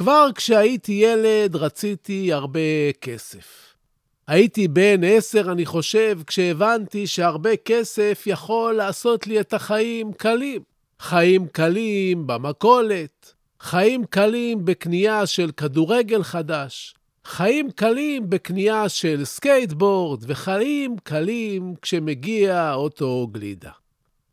כבר כשהייתי ילד רציתי הרבה כסף. הייתי בן עשר, אני חושב, כשהבנתי שהרבה כסף יכול לעשות לי את החיים קלים. חיים קלים במכולת, חיים קלים בקנייה של כדורגל חדש, חיים קלים בקנייה של סקייטבורד, וחיים קלים כשמגיע אוטו גלידה.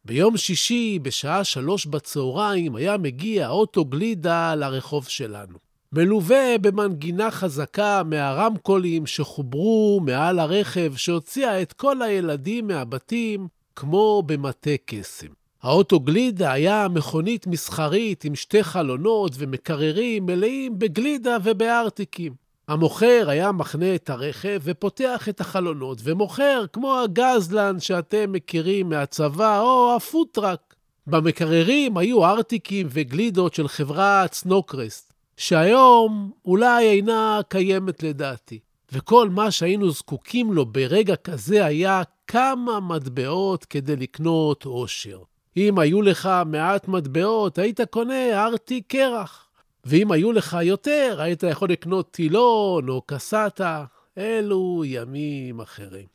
ביום שישי, בשעה שלוש בצהריים, היה מגיע אוטו גלידה לרחוב שלנו. מלווה במנגינה חזקה מהרמקולים שחוברו מעל הרכב, שהוציאה את כל הילדים מהבתים כמו במטה קסם. האוטו גלידה היה מכונית מסחרית עם שתי חלונות ומקררים מלאים בגלידה ובארטיקים. המוכר היה מחנה את הרכב ופותח את החלונות ומוכר כמו הגזלן שאתם מכירים מהצבא או הפוטראק. במקררים היו ארטיקים וגלידות של חברת סנוקרסט, שהיום אולי אינה קיימת לדעתי. וכל מה שהיינו זקוקים לו ברגע כזה היה כמה מטבעות כדי לקנות עושר. אם היו לך מעט מטבעות, היית קונה ארטיק קרח. ואם היו לך יותר, היית יכול לקנות טילון או קסטה. אלו ימים אחרים.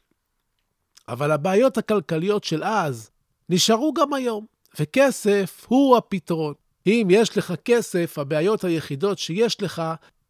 אבל הבעיות הכלכליות של אז נשארו גם היום, וכסף הוא הפתרון. אם יש לך כסף, הבעיות היחידות שיש לך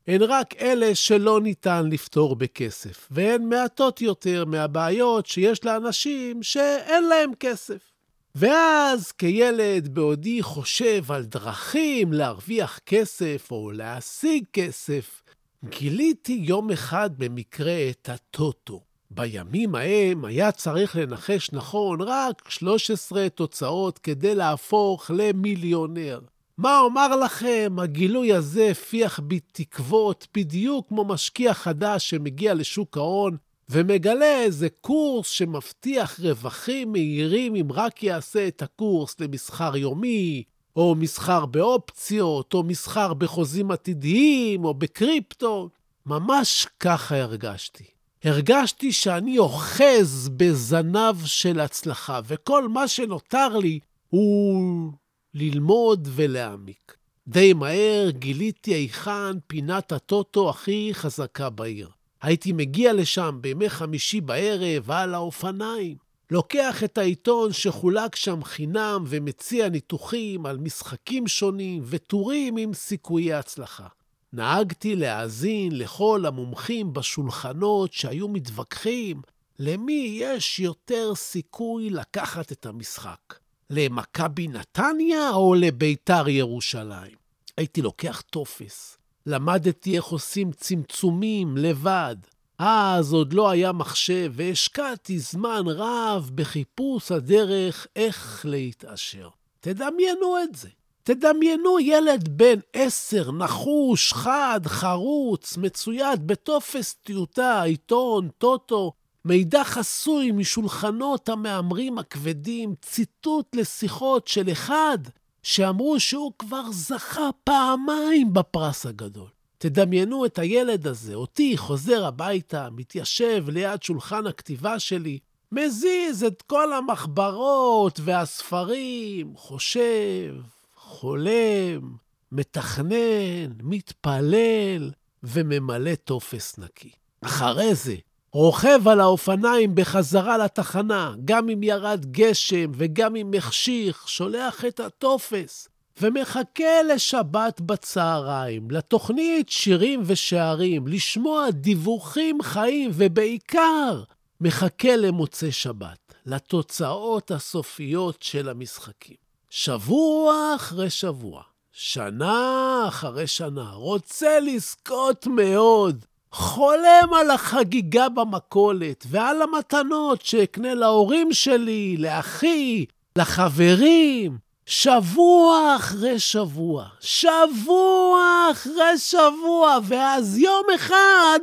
הן רק אלה שלא ניתן לפתור בכסף, והן מעטות יותר מהבעיות שיש לאנשים שאין להם כסף. ואז כילד, בעודי חושב על דרכים להרוויח כסף או להשיג כסף, גיליתי יום אחד במקרה את הטוטו. בימים ההם היה צריך לנחש נכון רק 13 תוצאות כדי להפוך למיליונר. מה אומר לכם, הגילוי הזה הפיח בי תקוות בדיוק כמו משקיע חדש שמגיע לשוק ההון ומגלה איזה קורס שמבטיח רווחים מהירים אם רק יעשה את הקורס למסחר יומי, או מסחר באופציות, או מסחר בחוזים עתידיים, או בקריפטו. ממש ככה הרגשתי. הרגשתי שאני אוחז בזנב של הצלחה, וכל מה שנותר לי הוא ללמוד ולהעמיק. די מהר גיליתי היכן פינת הטוטו הכי חזקה בעיר. הייתי מגיע לשם בימי חמישי בערב על האופניים, לוקח את העיתון שחולק שם חינם ומציע ניתוחים על משחקים שונים וטורים עם סיכויי הצלחה. נהגתי להאזין לכל המומחים בשולחנות שהיו מתווכחים למי יש יותר סיכוי לקחת את המשחק, למכבי נתניה או לביתר ירושלים. הייתי לוקח טופס, למדתי איך עושים צמצומים לבד. אז עוד לא היה מחשב, והשקעתי זמן רב בחיפוש הדרך איך להתעשר. תדמיינו את זה. תדמיינו ילד בן עשר, נחוש, חד, חרוץ, מצויד בטופס טיוטה, עיתון, טוטו, מידע חסוי משולחנות המהמרים הכבדים, ציטוט לשיחות של אחד שאמרו שהוא כבר זכה פעמיים בפרס הגדול. תדמיינו את הילד הזה, אותי, חוזר הביתה, מתיישב ליד שולחן הכתיבה שלי, מזיז את כל המחברות והספרים, חושב, חולם, מתכנן, מתפלל וממלא טופס נקי. אחרי זה, רוכב על האופניים בחזרה לתחנה, גם אם ירד גשם וגם אם החשיך, שולח את הטופס ומחכה לשבת בצהריים, לתוכנית שירים ושערים, לשמוע דיווחים חיים, ובעיקר מחכה למוצאי שבת, לתוצאות הסופיות של המשחקים. שבוע אחרי שבוע, שנה אחרי שנה, רוצה לזכות מאוד. חולם על החגיגה במכולת ועל המתנות שאקנה להורים שלי, לאחי, לחברים. שבוע אחרי שבוע, שבוע אחרי שבוע, ואז יום אחד,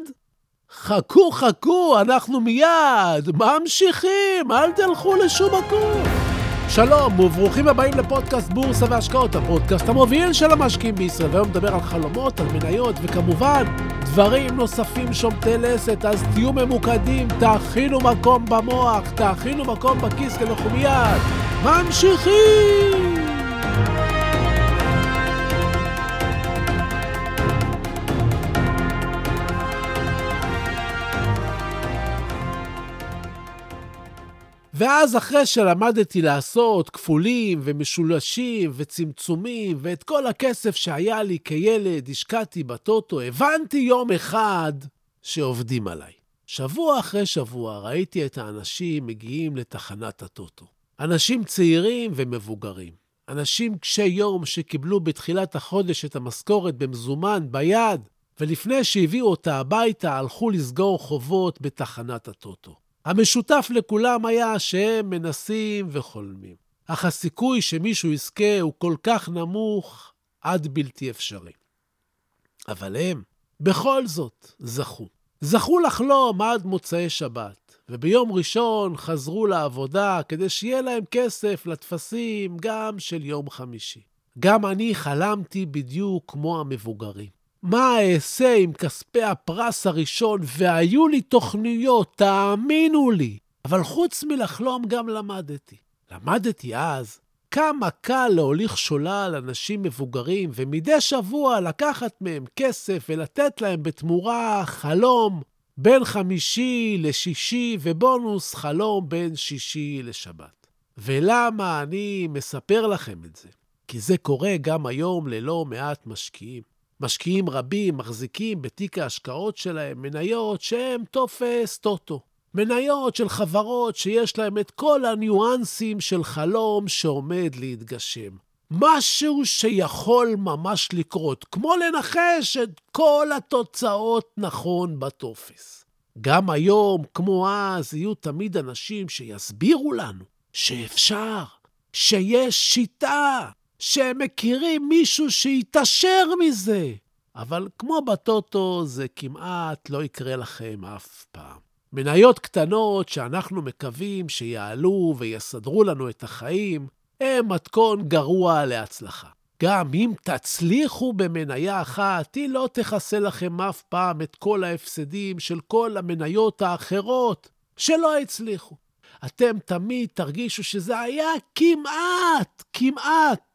חכו, חכו, אנחנו מיד ממשיכים, אל תלכו לשום מקום. שלום וברוכים הבאים לפודקאסט בורסה והשקעות, הפודקאסט המוביל של המשקיעים בישראל. והיום נדבר על חלומות, על מניות, וכמובן, דברים נוספים שומטי לסת, אז תהיו ממוקדים, תאכינו מקום במוח, תאכינו מקום בכיס, כי אנחנו מיד ממשיכים! ואז אחרי שלמדתי לעשות כפולים ומשולשים וצמצומים, ואת כל הכסף שהיה לי כילד השקעתי בטוטו, הבנתי יום אחד שעובדים עליי. שבוע אחרי שבוע ראיתי את האנשים מגיעים לתחנת הטוטו. אנשים צעירים ומבוגרים. אנשים קשי יום שקיבלו בתחילת החודש את המשכורת במזומן ביד, ולפני שהביאו אותה הביתה הלכו לסגור חובות בתחנת הטוטו. המשותף לכולם היה שהם מנסים וחולמים. אך הסיכוי שמישהו יזכה הוא כל כך נמוך עד בלתי אפשרי. אבל הם, בכל זאת, זכו. זכו לחלום עד מוצאי שבת, וביום ראשון חזרו לעבודה כדי שיהיה להם כסף לטפסים גם של יום חמישי. גם אני חלמתי בדיוק כמו המבוגרים. מה אעשה עם כספי הפרס הראשון, והיו לי תוכניות, תאמינו לי. אבל חוץ מלחלום גם למדתי. למדתי אז כמה קל להוליך שולל אנשים מבוגרים, ומדי שבוע לקחת מהם כסף ולתת להם בתמורה חלום בין חמישי לשישי, ובונוס חלום בין שישי לשבת. ולמה אני מספר לכם את זה? כי זה קורה גם היום ללא מעט משקיעים. משקיעים רבים מחזיקים בתיק ההשקעות שלהם מניות שהן טופס טוטו. מניות של חברות שיש להן את כל הניואנסים של חלום שעומד להתגשם. משהו שיכול ממש לקרות, כמו לנחש את כל התוצאות נכון בטופס. גם היום, כמו אז, יהיו תמיד אנשים שיסבירו לנו שאפשר, שיש שיטה, שהם מכירים מישהו שיתעשר מזה. אבל כמו בטוטו, זה כמעט לא יקרה לכם אף פעם. מניות קטנות שאנחנו מקווים שיעלו ויסדרו לנו את החיים, הם מתכון גרוע להצלחה. גם אם תצליחו במניה אחת, היא לא תכסה לכם אף פעם את כל ההפסדים של כל המניות האחרות שלא הצליחו. אתם תמיד תרגישו שזה היה כמעט, כמעט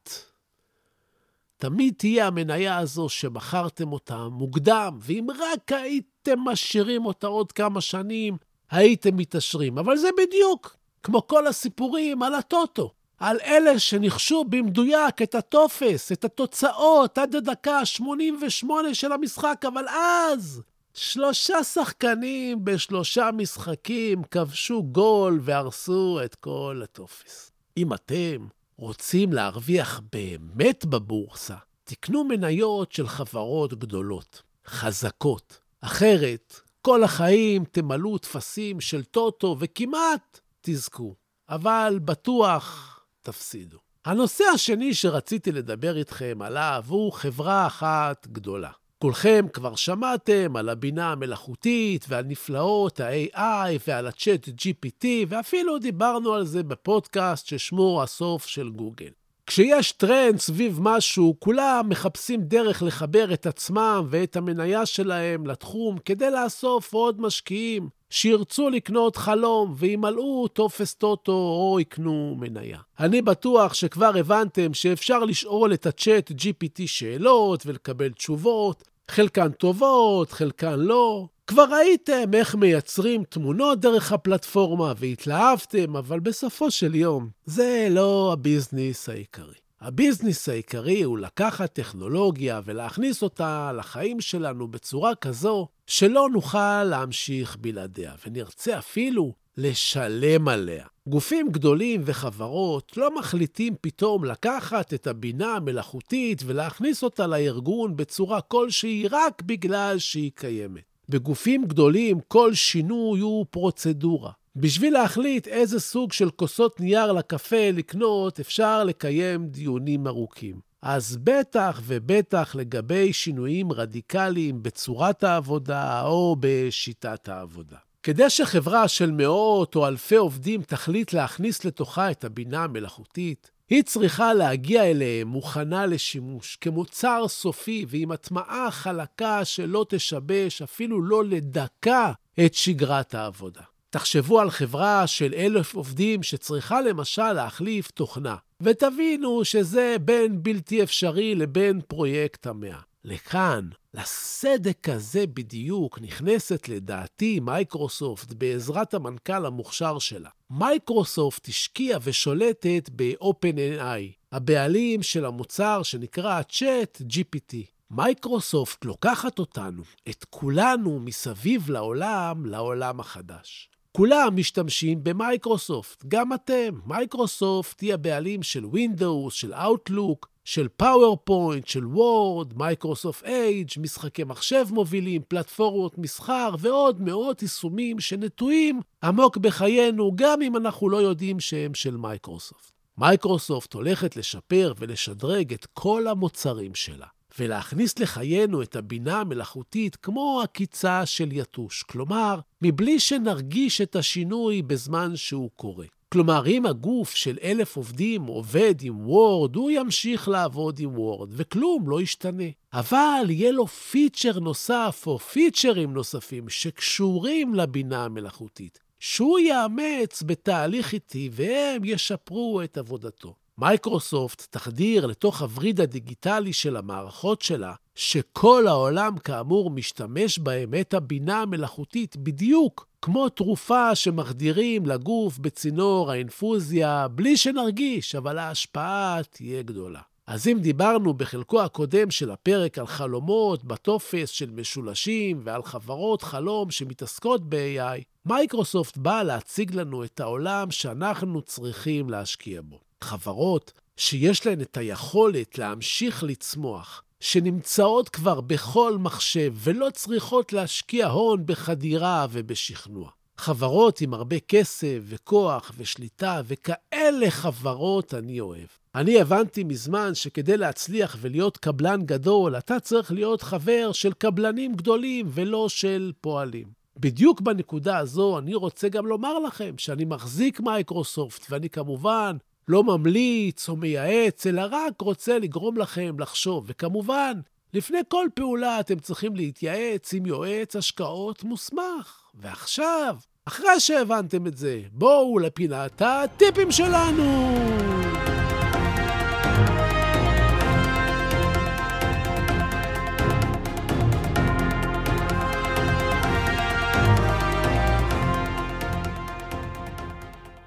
תמיד תהיה המניה הזו שמכרתם אותה מוקדם, ואם רק הייתם משאירים אותה עוד כמה שנים, הייתם מתעשרים. אבל זה בדיוק כמו כל הסיפורים על הטוטו, על אלה שניחשו במדויק את הטופס, את התוצאות עד הדקה 88 של המשחק, אבל אז שלושה שחקנים בשלושה משחקים כבשו גול והרסו את כל הטופס. אם אתם רוצים להרוויח באמת בבורסה, תקנו מניות של חברות גדולות, חזקות. אחרת, כל החיים תמלאו טפסים של טוטו וכמעט תזכו, אבל בטוח תפסידו. הנושא השני שרציתי לדבר איתכם עליו הוא חברה אחת גדולה. כולכם כבר שמעתם על הבינה המלאכותית ועל נפלאות ה-AI ועל ה-Chat GPT, ואפילו דיברנו על זה בפודקאסט ששמו הסוף של גוגל. כשיש טרנד סביב משהו, כולם מחפשים דרך לחבר את עצמם ואת המניה שלהם לתחום כדי לאסוף עוד משקיעים שירצו לקנות חלום וימלאו טופס טוטו או יקנו מניה. אני בטוח שכבר הבנתם שאפשר לשאול את ה Chat GPT שאלות ולקבל תשובות, חלקן טובות, חלקן לא. כבר ראיתם איך מייצרים תמונות דרך הפלטפורמה והתלהבתם, אבל בסופו של יום זה לא הביזנס העיקרי. הביזנס העיקרי הוא לקחת טכנולוגיה ולהכניס אותה לחיים שלנו בצורה כזו שלא נוכל להמשיך בלעדיה, ונרצה אפילו לשלם עליה. גופים גדולים וחברות לא מחליטים פתאום לקחת את הבינה המלאכותית ולהכניס אותה לארגון בצורה כלשהי רק בגלל שהיא קיימת. בגופים גדולים כל שינוי הוא פרוצדורה. בשביל להחליט איזה סוג של כוסות נייר לקפה לקנות, אפשר לקיים דיונים ארוכים. אז בטח ובטח לגבי שינויים רדיקליים בצורת העבודה או בשיטת העבודה. כדי שחברה של מאות או אלפי עובדים תחליט להכניס לתוכה את הבינה המלאכותית, היא צריכה להגיע אליהם מוכנה לשימוש, כמוצר סופי ועם הטמעה חלקה שלא תשבש אפילו לא לדקה את שגרת העבודה. תחשבו על חברה של אלף עובדים שצריכה למשל להחליף תוכנה, ותבינו שזה בין בלתי אפשרי לבין פרויקט המאה. לכאן, לסדק הזה בדיוק, נכנסת לדעתי מייקרוסופט בעזרת המנכ"ל המוכשר שלה. מייקרוסופט השקיעה ושולטת ב-OpenAI, הבעלים של המוצר שנקרא Chat GPT. מייקרוסופט לוקחת אותנו, את כולנו מסביב לעולם, לעולם החדש. כולם משתמשים במייקרוסופט, גם אתם. מייקרוסופט היא הבעלים של Windows, של Outlook, של PowerPoint, של Word, מייקרוסופט Edge, משחקי מחשב מובילים, פלטפורמות מסחר ועוד מאות יישומים שנטועים עמוק בחיינו, גם אם אנחנו לא יודעים שהם של מייקרוסופט. מייקרוסופט הולכת לשפר ולשדרג את כל המוצרים שלה. ולהכניס לחיינו את הבינה המלאכותית כמו עקיצה של יתוש. כלומר, מבלי שנרגיש את השינוי בזמן שהוא קורה. כלומר, אם הגוף של אלף עובדים עובד עם Word, הוא ימשיך לעבוד עם Word, וכלום לא ישתנה. אבל יהיה לו feature נוסף או פיצ'רים נוספים שקשורים לבינה המלאכותית, שהוא יאמץ בתהליך איטי והם ישפרו את עבודתו. מייקרוסופט תחדיר לתוך הווריד הדיגיטלי של המערכות שלה, שכל העולם כאמור משתמש בהם את הבינה המלאכותית בדיוק כמו תרופה שמחדירים לגוף בצינור האינפוזיה, בלי שנרגיש, אבל ההשפעה תהיה גדולה. אז אם דיברנו בחלקו הקודם של הפרק על חלומות בטופס של משולשים ועל חברות חלום שמתעסקות ב-AI, מייקרוסופט באה להציג לנו את העולם שאנחנו צריכים להשקיע בו. חברות שיש להן את היכולת להמשיך לצמוח, שנמצאות כבר בכל מחשב ולא צריכות להשקיע הון בחדירה ובשכנוע. חברות עם הרבה כסף וכוח ושליטה, וכאלה חברות אני אוהב. אני הבנתי מזמן שכדי להצליח ולהיות קבלן גדול, אתה צריך להיות חבר של קבלנים גדולים ולא של פועלים. בדיוק בנקודה הזו אני רוצה גם לומר לכם שאני מחזיק מייקרוסופט, ואני כמובן לא ממליץ או מייעץ, אלא רק רוצה לגרום לכם לחשוב. וכמובן, לפני כל פעולה אתם צריכים להתייעץ עם יועץ השקעות מוסמך. ועכשיו, אחרי שהבנתם את זה, בואו לפינת הטיפים שלנו!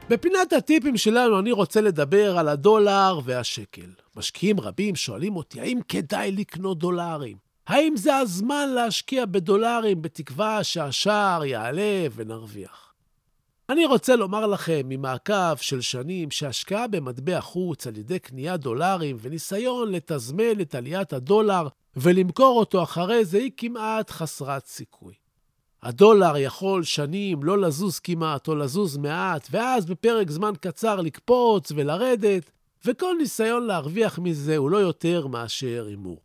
בפינת הטיפים שלנו אני רוצה לדבר על הדולר והשקל. משקיעים רבים שואלים אותי, האם כדאי לקנות דולרים? האם זה הזמן להשקיע בדולרים בתקווה שהשער יעלה ונרוויח? אני רוצה לומר לכם ממעקב של שנים שהשקעה במטבע חוץ על ידי קניית דולרים וניסיון לתזמן את עליית הדולר ולמכור אותו אחרי זה היא כמעט חסרת סיכוי. הדולר יכול שנים לא לזוז כמעט או לזוז מעט, ואז בפרק זמן קצר לקפוץ ולרדת, וכל ניסיון להרוויח מזה הוא לא יותר מאשר הימור.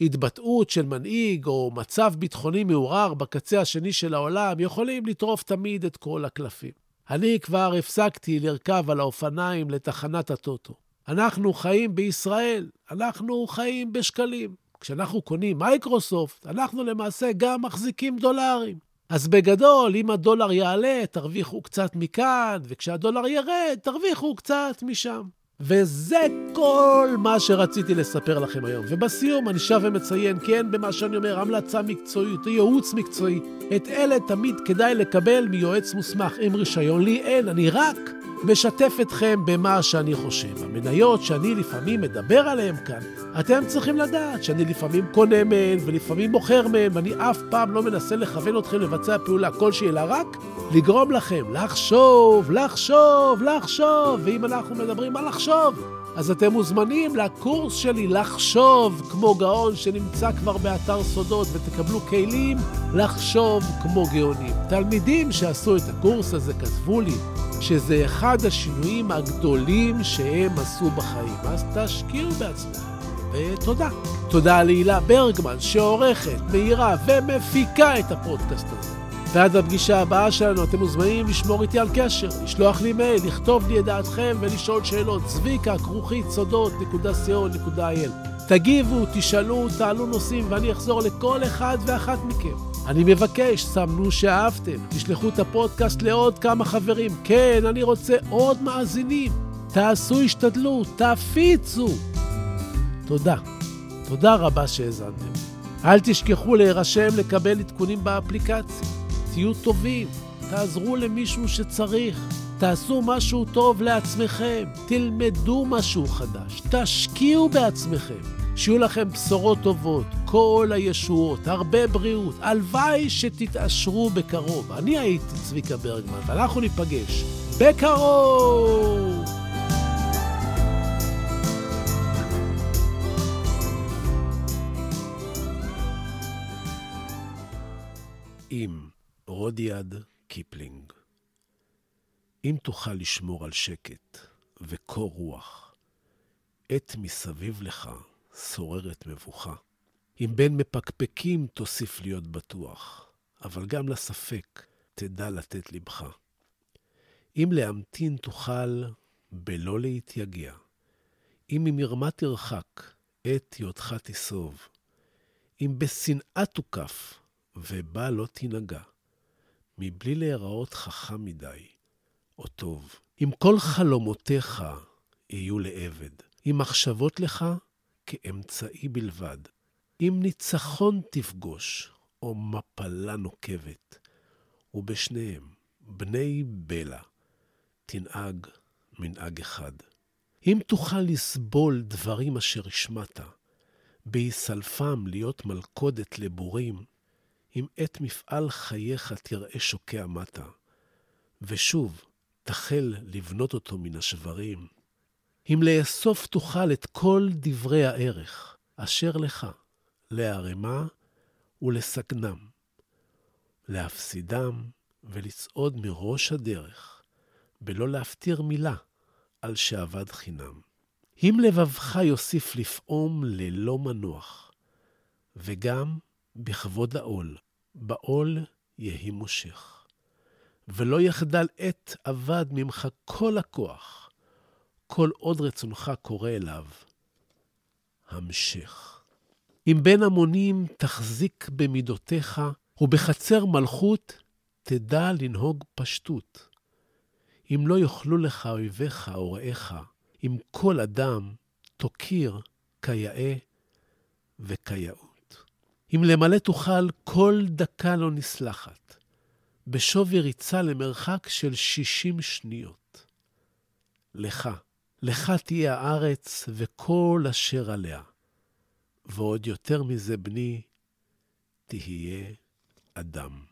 התבטאות של מנהיג או מצב ביטחוני מעורר בקצה השני של העולם יכולים לטרוף תמיד את כל הקלפים. אני כבר הפסקתי לרכב על האופניים לתחנת הטוטו. אנחנו חיים בישראל, אנחנו חיים בשקלים. כשאנחנו קונים מייקרוסופט, אנחנו למעשה גם מחזיקים דולרים. אז בגדול, אם הדולר יעלה, תרוויחו קצת מכאן, וכשהדולר ירד, תרוויחו קצת משם. וזה כל מה שרציתי לספר לכם היום. ובסיום אני שב ומציין, כן, במה שאני אומר, המלצה מקצועית, ייעוץ מקצועי, את אלה תמיד כדאי לקבל מיועץ מוסמך עם רישיון. לי אין, אני רק משתף אתכם במה שאני חושב. המניות שאני לפעמים מדבר עליהן כאן, אתם צריכים לדעת שאני לפעמים קונה מהן ולפעמים מוכר מהן, ואני אף פעם לא מנסה לכוון אתכם לבצע פעולה כלשהי, אלא רק לגרום לכם לחשוב, לחשוב, לחשוב. ואם אנחנו מדברים על לחשוב, אז אתם מוזמנים לקורס שלי לחשוב כמו גאון שנמצא כבר באתר סודות ותקבלו כלים לחשוב כמו גאונים. תלמידים שעשו את הקורס הזה כתבו לי שזה אחד השינויים הגדולים שהם עשו בחיים. אז תשקיעו בעצמכם. ותודה. תודה להילה ברגמן שעורכת, מאירה ומפיקה את הפודקאסט הזה. ועד הפגישה הבאה שלנו אתם מוזמנים לשמור איתי על קשר, לשלוח לי מייל, לכתוב לי את דעתכם ולשאול שאלות. צביקה, כרוכית, סודות.co.il. תגיבו, תשאלו, תעלו נושאים ואני אחזור לכל אחד ואחת מכם. אני מבקש, סמנו שאהבתם, תשלחו את הפודקאסט לעוד כמה חברים. כן, אני רוצה עוד מאזינים. תעשו השתדלות, תפיצו. תודה. תודה רבה שהאזנתם. אל תשכחו להירשם לקבל עדכונים באפליקציה. תהיו טובים, תעזרו למישהו שצריך, תעשו משהו טוב לעצמכם, תלמדו משהו חדש, תשקיעו בעצמכם. שיהיו לכם בשורות טובות, כל הישועות, הרבה בריאות. הלוואי שתתעשרו בקרוב. אני הייתי צביקה ברגמן, ואנחנו ניפגש בקרוב! עם רודיארד קיפלינג אם תוכל לשמור על שקט וקור רוח, עת מסביב לך שוררת מבוכה. אם בין מפקפקים תוסיף להיות בטוח, אבל גם לספק תדע לתת לבך. אם להמתין תוכל בלא להתייגע, אם ממרמה תרחק, עת היותך תסוב, אם בשנאה תוקף, ובה לא תנהגע, מבלי להיראות חכם מדי, או טוב. אם כל חלומותיך יהיו לעבד, אם מחשבות לך כאמצעי בלבד, אם ניצחון תפגוש, או מפלה נוקבת, ובשניהם, בני בלע, תנהג מנהג אחד. אם תוכל לסבול דברים אשר השמעת, בהיסלפם להיות מלכודת לבורים, אם עת מפעל חייך תראה שוקע מטה, ושוב תחל לבנות אותו מן השברים, אם לאסוף תוכל את כל דברי הערך אשר לך, להרמה ולסגנם, להפסידם ולצעוד מראש הדרך, בלא להפטיר מילה על שאבד חינם. אם לבבך יוסיף לפעום ללא מנוח, וגם בכבוד העול, בעול יהי מושך. ולא יחדל עת אבד ממך כל הכוח, כל עוד רצונך קורא אליו. המשך. אם בין המונים תחזיק במידותיך, ובחצר מלכות תדע לנהוג פשטות. אם לא יאכלו לך אויביך או רעיך, אם כל אדם תוקיר כיאה וכיאות. אם למלא תוכל, כל דקה לא נסלחת, בשווי ריצה למרחק של שישים שניות. לך, לך תהיה הארץ וכל אשר עליה. ועוד יותר מזה, בני, תהיה אדם.